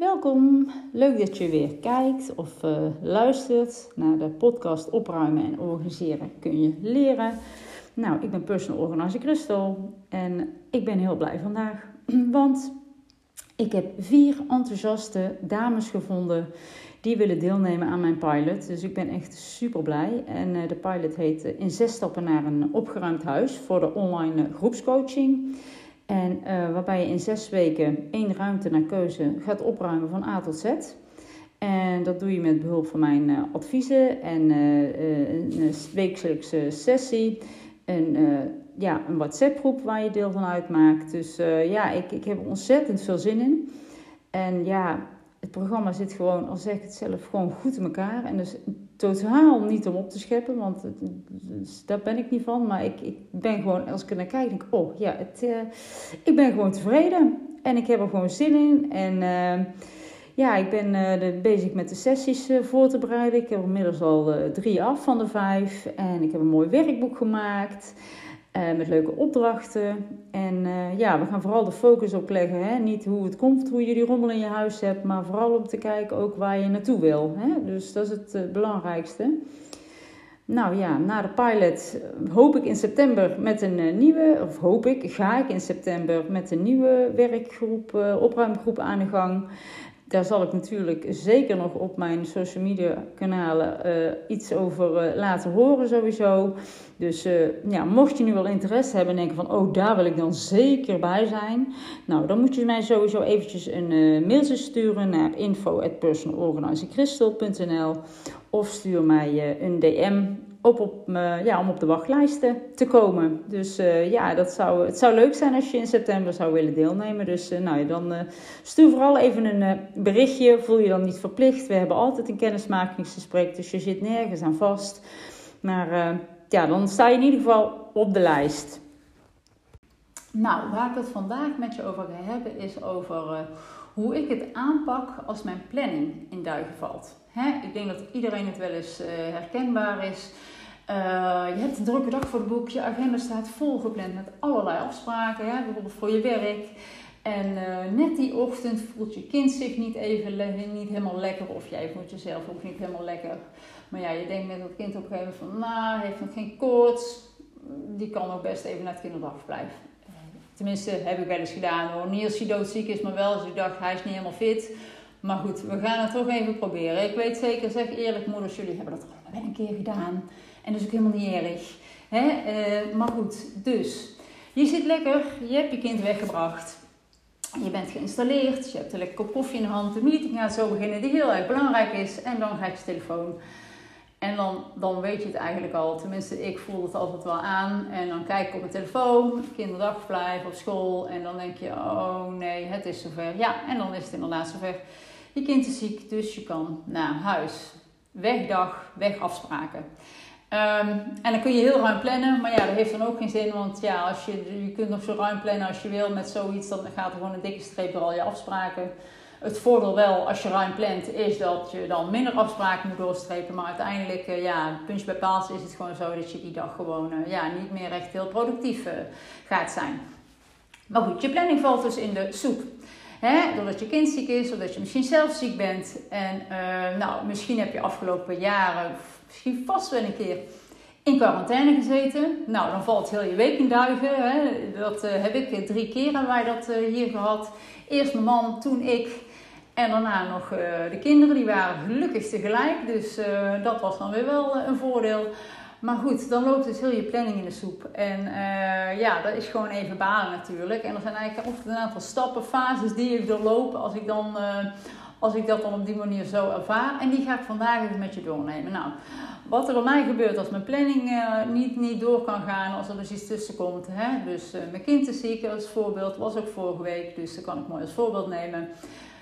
Welkom, leuk dat je weer kijkt of uh, luistert naar de podcast Opruimen en Organiseren kun je leren. Nou, ik ben personal organizer Christel en ik ben heel blij vandaag, want ik heb vier enthousiaste dames gevonden die willen deelnemen aan mijn pilot. Dus ik ben echt super blij. En uh, de pilot heet uh, In zes stappen naar een opgeruimd huis voor de online groepscoaching. En uh, waarbij je in zes weken één ruimte naar keuze gaat opruimen van A tot Z. En dat doe je met behulp van mijn uh, adviezen en uh, een wekelijkse sessie. En ja, een WhatsApp groep waar je deel van uitmaakt. Dus ja, ik, ik heb er ontzettend veel zin in. En ja, het programma zit gewoon, al zeg ik het zelf, gewoon goed in elkaar. En dus totaal niet om op te scheppen, want dus daar ben ik niet van. Maar ik, ik ben gewoon, als ik er naar kijk, denk ik, oh ja, het, uh, ik ben gewoon tevreden. En ik heb er gewoon zin in. En uh, ja, ik ben uh, bezig met de sessies voor te bereiden. Ik heb inmiddels al drie af van de vijf. En ik heb een mooi werkboek gemaakt. Uh, met leuke opdrachten. En uh, ja, we gaan vooral de focus op leggen. Hè? Niet hoe het komt, hoe je die rommel in je huis hebt, maar vooral om te kijken ook waar je naartoe wil. Hè? Dus dat is het uh, belangrijkste. Nou ja, na de pilot hoop ik in september met een nieuwe, of hoop ik, ga ik in september met een nieuwe werkgroep, opruimgroep aan de gang daar zal ik natuurlijk zeker nog op mijn social media kanalen uh, iets over uh, laten horen sowieso. Dus uh, ja, mocht je nu wel interesse hebben en denken van oh daar wil ik dan zeker bij zijn. Nou dan moet je mij sowieso eventjes een mailtje sturen naar info@personalorganizingcrystal.nl of stuur mij een DM op, op, ja, om op de wachtlijsten te komen. Dus uh, ja, dat zou, het zou leuk zijn als je in september zou willen deelnemen. Dus uh, nou, dan uh, stuur vooral even een berichtje. Voel je dan niet verplicht. We hebben altijd een kennismakingsgesprek, dus je zit nergens aan vast. Maar ja, dan sta je in ieder geval op de lijst. Nou, waar ik het vandaag met je over ga hebben, is over hoe ik het aanpak als mijn planning in duigen valt. Ik denk dat iedereen het wel eens uh, herkenbaar is. Uh, je hebt een drukke dag voor het boek, je agenda staat volgepland met allerlei afspraken, bijvoorbeeld voor je werk. En uh, net die ochtend voelt je kind zich niet even niet helemaal lekker, of jij voelt jezelf ook niet helemaal lekker. Maar ja, je denkt met dat kind op een gegeven moment van, nou, heeft nog geen koorts, die kan ook best even naar het kinderdagverblijf. Tenminste, heb ik wel eens gedaan hoor. Niet als hij doodziek is, maar wel als ik dacht, hij is niet helemaal fit. Maar goed, we gaan het toch even proberen. Ik weet zeker, zeg eerlijk moeders, jullie hebben dat allemaal wel een keer gedaan. En dat is ook helemaal niet erg. Hè? Uh, maar goed, dus je zit lekker, je hebt je kind weggebracht. Je bent geïnstalleerd, je hebt een lekker kop koffie in de hand. De meeting gaat zo beginnen, die heel erg belangrijk is. En dan gaat je telefoon. En dan, dan weet je het eigenlijk al. Tenminste, ik voel het altijd wel aan. En dan kijk ik op mijn telefoon, kinderdagverblijf op school. En dan denk je, oh nee, het is zover. Ja, en dan is het inderdaad zover. Je kind is ziek, dus je kan naar huis. Wegdag, wegafspraken. Um, en dan kun je heel ruim plannen, maar ja, dat heeft dan ook geen zin. Want ja, als je, je kunt nog zo ruim plannen als je wil met zoiets, dan gaat er gewoon een dikke streep door al je afspraken. Het voordeel wel, als je ruim plant, is dat je dan minder afspraken moet doorstrepen. Maar uiteindelijk, uh, ja, puntje bij paals is het gewoon zo dat je die dag gewoon uh, ja, niet meer echt heel productief uh, gaat zijn. Maar goed, je planning valt dus in de soep. Hè? Doordat je kind ziek is, doordat je misschien zelf ziek bent. En nou, misschien heb je afgelopen jaren, misschien vast wel een keer in quarantaine gezeten. Nou, dan valt heel je week in duigen. Dat heb ik drie keer hebben wij dat hier gehad. Eerst mijn man, toen ik. En daarna nog uh, de kinderen, die waren gelukkig tegelijk. Dus uh, dat was dan weer wel uh, een voordeel. Maar goed, dan loopt dus heel je planning in de soep. En ja, dat is gewoon even balen natuurlijk. En er zijn eigenlijk een aantal stappen, fases die ik doorloop als ik, dan, als ik dat dan op die manier zo ervaar. En die ga ik vandaag even met je doornemen. Nou, wat er bij mij gebeurt als mijn planning niet, niet door kan gaan, als er dus iets tussen komt. Hè? Dus mijn kind is ziek als voorbeeld, was ook vorige week, dus dat kan ik mooi als voorbeeld nemen.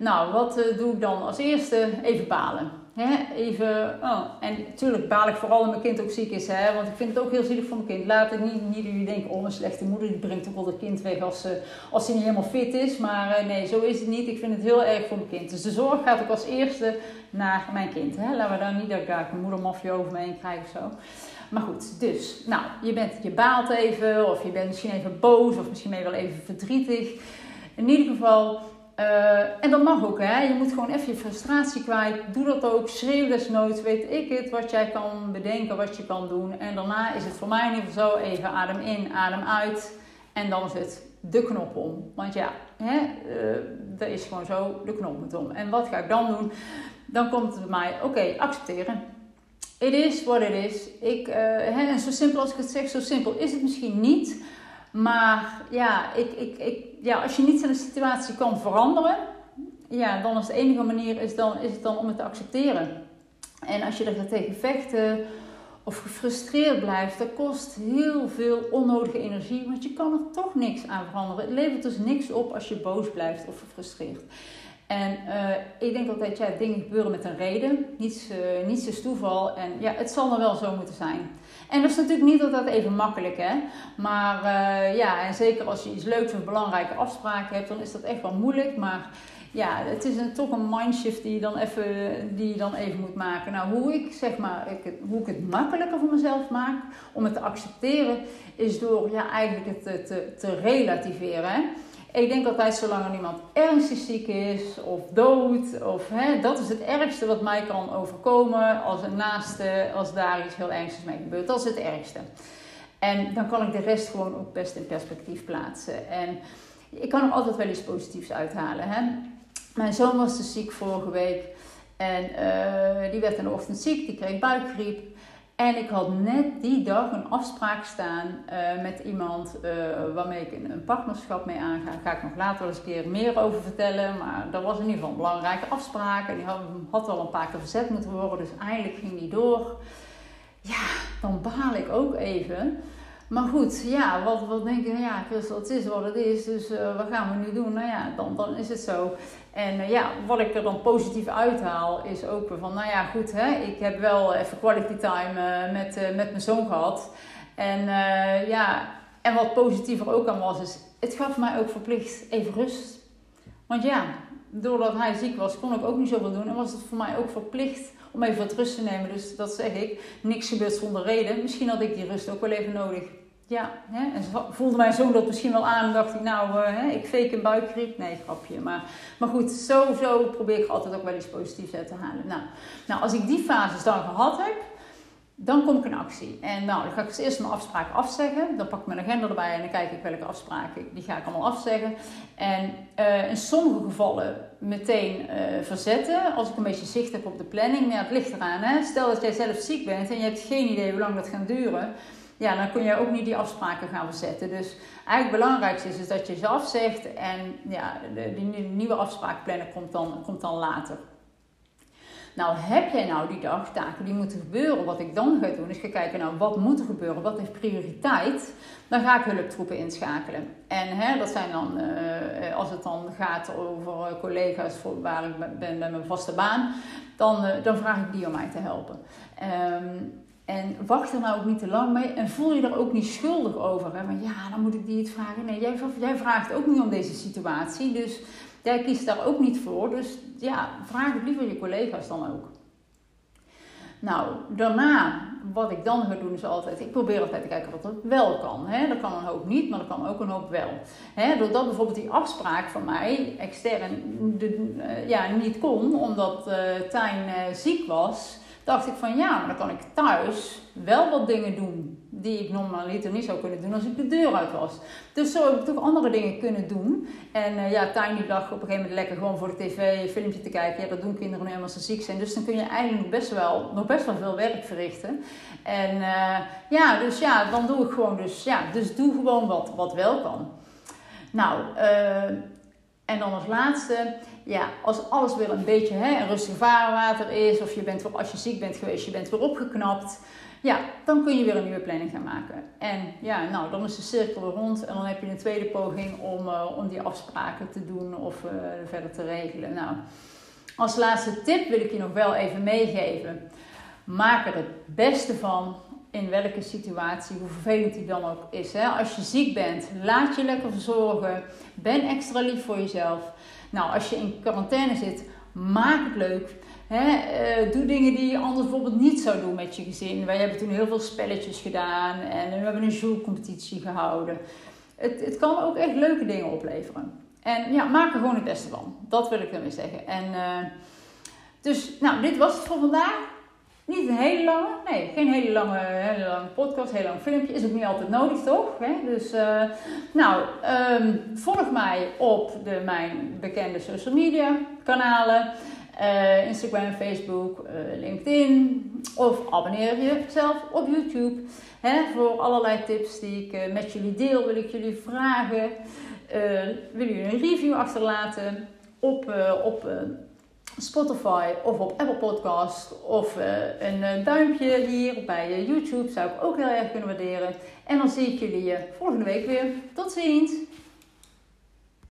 Nou, wat uh, doe ik dan als eerste? Even balen. Hè? Even, oh. En natuurlijk baal ik vooral als mijn kind ook ziek is. Hè? Want ik vind het ook heel zielig voor mijn kind. Laat het niet, niet jullie denken, oh een slechte moeder die brengt toch wel het kind weg als, uh, als hij niet helemaal fit is. Maar uh, nee, zo is het niet. Ik vind het heel erg voor mijn kind. Dus de zorg gaat ook als eerste naar mijn kind. Hè? Laten we daar niet dat ik daar een moedermafje over me heen krijg of zo. Maar goed, dus, nou, je, bent, je baalt even, of je bent misschien even boos, of misschien ben je wel even verdrietig. In ieder geval, Uh, en dat mag ook, hè. Je moet gewoon even je frustratie kwijt. Doe dat ook. Schreeuw desnoods, weet ik het, wat jij kan bedenken, wat je kan doen. En daarna is het voor mij in ieder geval zo even adem in, adem uit. En dan is het de knop om. Want ja, hè, dat is gewoon zo, de knop moet om. En wat ga ik dan doen? Dan komt het bij mij, oké, accepteren. Het is wat het is. Ik, uh, hè, en zo simpel als ik het zeg, zo simpel is het misschien niet. Maar ja, ik, ik, ik, ja, als je niet de situatie kan veranderen, ja, dan is de enige manier is, dan, is het dan om het te accepteren. En als je er tegen vechten of gefrustreerd blijft, dat kost heel veel onnodige energie, want je kan er toch niks aan veranderen. Het levert dus niks op als je boos blijft of gefrustreerd. En uh, ik denk altijd, ja, dingen gebeuren met een reden. Niets, uh, niets is toeval. En ja, het zal dan wel zo moeten zijn. En dat is natuurlijk niet altijd even makkelijk, hè. Maar uh, ja, en zeker als je iets leuks of belangrijke afspraken hebt, dan is dat echt wel moeilijk. Maar ja, het is een, toch een mindshift die je, dan even, die je dan even moet maken. Nou, hoe ik, zeg maar, ik, hoe ik het makkelijker voor mezelf maak om het te accepteren, is door ja, eigenlijk het te, te, te relativeren, hè. Ik denk altijd, zolang er niemand ernstig ziek is of dood, of, hè, dat is het ergste wat mij kan overkomen als een naaste, als daar iets heel ernstigs mee gebeurt. Dat is het ergste. En dan kan ik de rest gewoon ook best in perspectief plaatsen. En ik kan er altijd wel iets positiefs uithalen. Hè. Mijn zoon was dus ziek vorige week en uh, die werd in de ochtend ziek, die kreeg buikgriep. En ik had net die dag een afspraak staan uh, met iemand uh, waarmee ik een, partnerschap mee aanga. Daar ga ik nog later eens een keer meer over vertellen. Maar dat was in ieder geval een belangrijke afspraak. En die had, had al een paar keer verzet moeten worden. Dus eindelijk ging die door. Ja, dan baal ik ook even. Maar goed, ja, wat, wat denk je? Ja, het is wat het is. Dus uh, wat gaan we nu doen? Nou ja, dan, dan is het zo. En uh, ja, wat ik er dan positief uithaal, is ook van, nou ja, goed, hè, ik heb wel even quality time uh, met, met mijn zoon gehad. En ja, en wat positiever ook aan was, is, het gaf mij ook verplicht even rust. Want ja, doordat hij ziek was, kon ik ook niet zoveel doen. En was het voor mij ook verplicht om even wat rust te nemen. Dus dat zeg ik, niks gebeurt zonder reden. Misschien had ik die rust ook wel even nodig. Ja, hè? en voelde mijn zoon dat misschien wel aan en dacht hij, nou, uh, hè, ik fake een buikgriep. Nee, grapje. Maar, maar goed, zo probeer ik altijd ook wel iets positiefs uit te halen. Nou, nou, als ik die fases dan gehad heb, dan kom ik in actie. En nou, dan ga ik als eerst mijn afspraken afzeggen. Dan pak ik mijn agenda erbij en dan kijk ik welke afspraken, die ga ik allemaal afzeggen. En uh, in sommige gevallen meteen uh, verzetten, als ik een beetje zicht heb op de planning. Maar ja, het ligt eraan. Hè? Stel dat jij zelf ziek bent en je hebt geen idee hoe lang dat gaat duren ja, dan kun je ook niet die afspraken gaan verzetten. Dus eigenlijk het belangrijkste is, is dat je ze afzegt en ja, de, die nieuwe afspraak plannen komt dan, komt dan later. Nou, heb jij nou die dag taken die moeten gebeuren? Wat ik dan ga doen, is ga kijken, nou, wat moet er gebeuren? Wat heeft prioriteit? Dan ga ik hulptroepen inschakelen. En hè, dat zijn dan, uh, als het dan gaat over collega's voor, waar ik ben bij mijn vaste baan, dan, dan vraag ik die om mij te helpen. Um, en wacht er nou ook niet te lang mee. En voel je er ook niet schuldig over. Hè? Van ja, dan moet ik die het vragen. Nee, jij, jij vraagt ook niet om deze situatie. Dus jij kiest daar ook niet voor. Dus ja, vraag het liever je collega's dan ook. Nou, daarna, wat ik dan ga doen is altijd, ik probeer altijd te kijken wat er wel kan. Hè? Dat kan een hoop niet, maar dat kan ook een hoop wel. Hè? Doordat bijvoorbeeld die afspraak van mij, extern, de, uh, ja, niet kon, omdat uh, Tijn uh, ziek was, dacht ik van ja, maar dan kan ik thuis wel wat dingen doen die ik normaliter niet zou kunnen doen als ik de deur uit was. Dus zo heb ik toch andere dingen kunnen doen. En uh, ja, Tiny lag op een gegeven moment lekker gewoon voor de tv een filmpje te kijken. Ja, dat doen kinderen nu helemaal als ze ziek zijn. Dus dan kun je eigenlijk nog best wel, nog best wel veel werk verrichten. En uh, ja, dus ja, dan doe ik gewoon dus, ja, dus doe gewoon wat, wat wel kan. Nou, uh, en dan als laatste, ja, als alles weer een beetje hè, een rustig vaarwater is, of je bent, als je ziek bent geweest, je bent weer opgeknapt, ja, dan kun je weer een nieuwe planning gaan maken. En ja, nou, dan is de cirkel rond en dan heb je een tweede poging om, uh, om die afspraken te doen of uh, verder te regelen. Nou, als laatste tip wil ik je nog wel even meegeven. Maak er het beste van in welke situatie, hoe vervelend die dan ook is. Hè? Als je ziek bent, laat je lekker verzorgen. Ben extra lief voor jezelf. Nou, als je in quarantaine zit, maak het leuk. Uh, doe dingen die je anders bijvoorbeeld niet zou doen met je gezin. Wij hebben toen heel veel spelletjes gedaan en we hebben een jourcompetitie gehouden. Het, het kan ook echt leuke dingen opleveren. En ja, maak er gewoon het beste van. Dat wil ik ermee zeggen. En dus, nou, dit was het voor vandaag. Niet een hele lange, nee, geen hele lange, hele lange podcast, heel lang filmpje. Is ook niet altijd nodig, toch? Dus, uh, nou, um, volg mij op de, mijn bekende social media kanalen. Uh, Instagram, Facebook, uh, LinkedIn. Of abonneer jezelf op YouTube. Hè, voor allerlei tips die ik met jullie deel, wil ik jullie vragen. wil jullie een review achterlaten op, op Spotify of op Apple Podcast of een duimpje hier bij YouTube zou ik ook heel erg kunnen waarderen. En dan zie ik jullie volgende week weer. Tot ziens!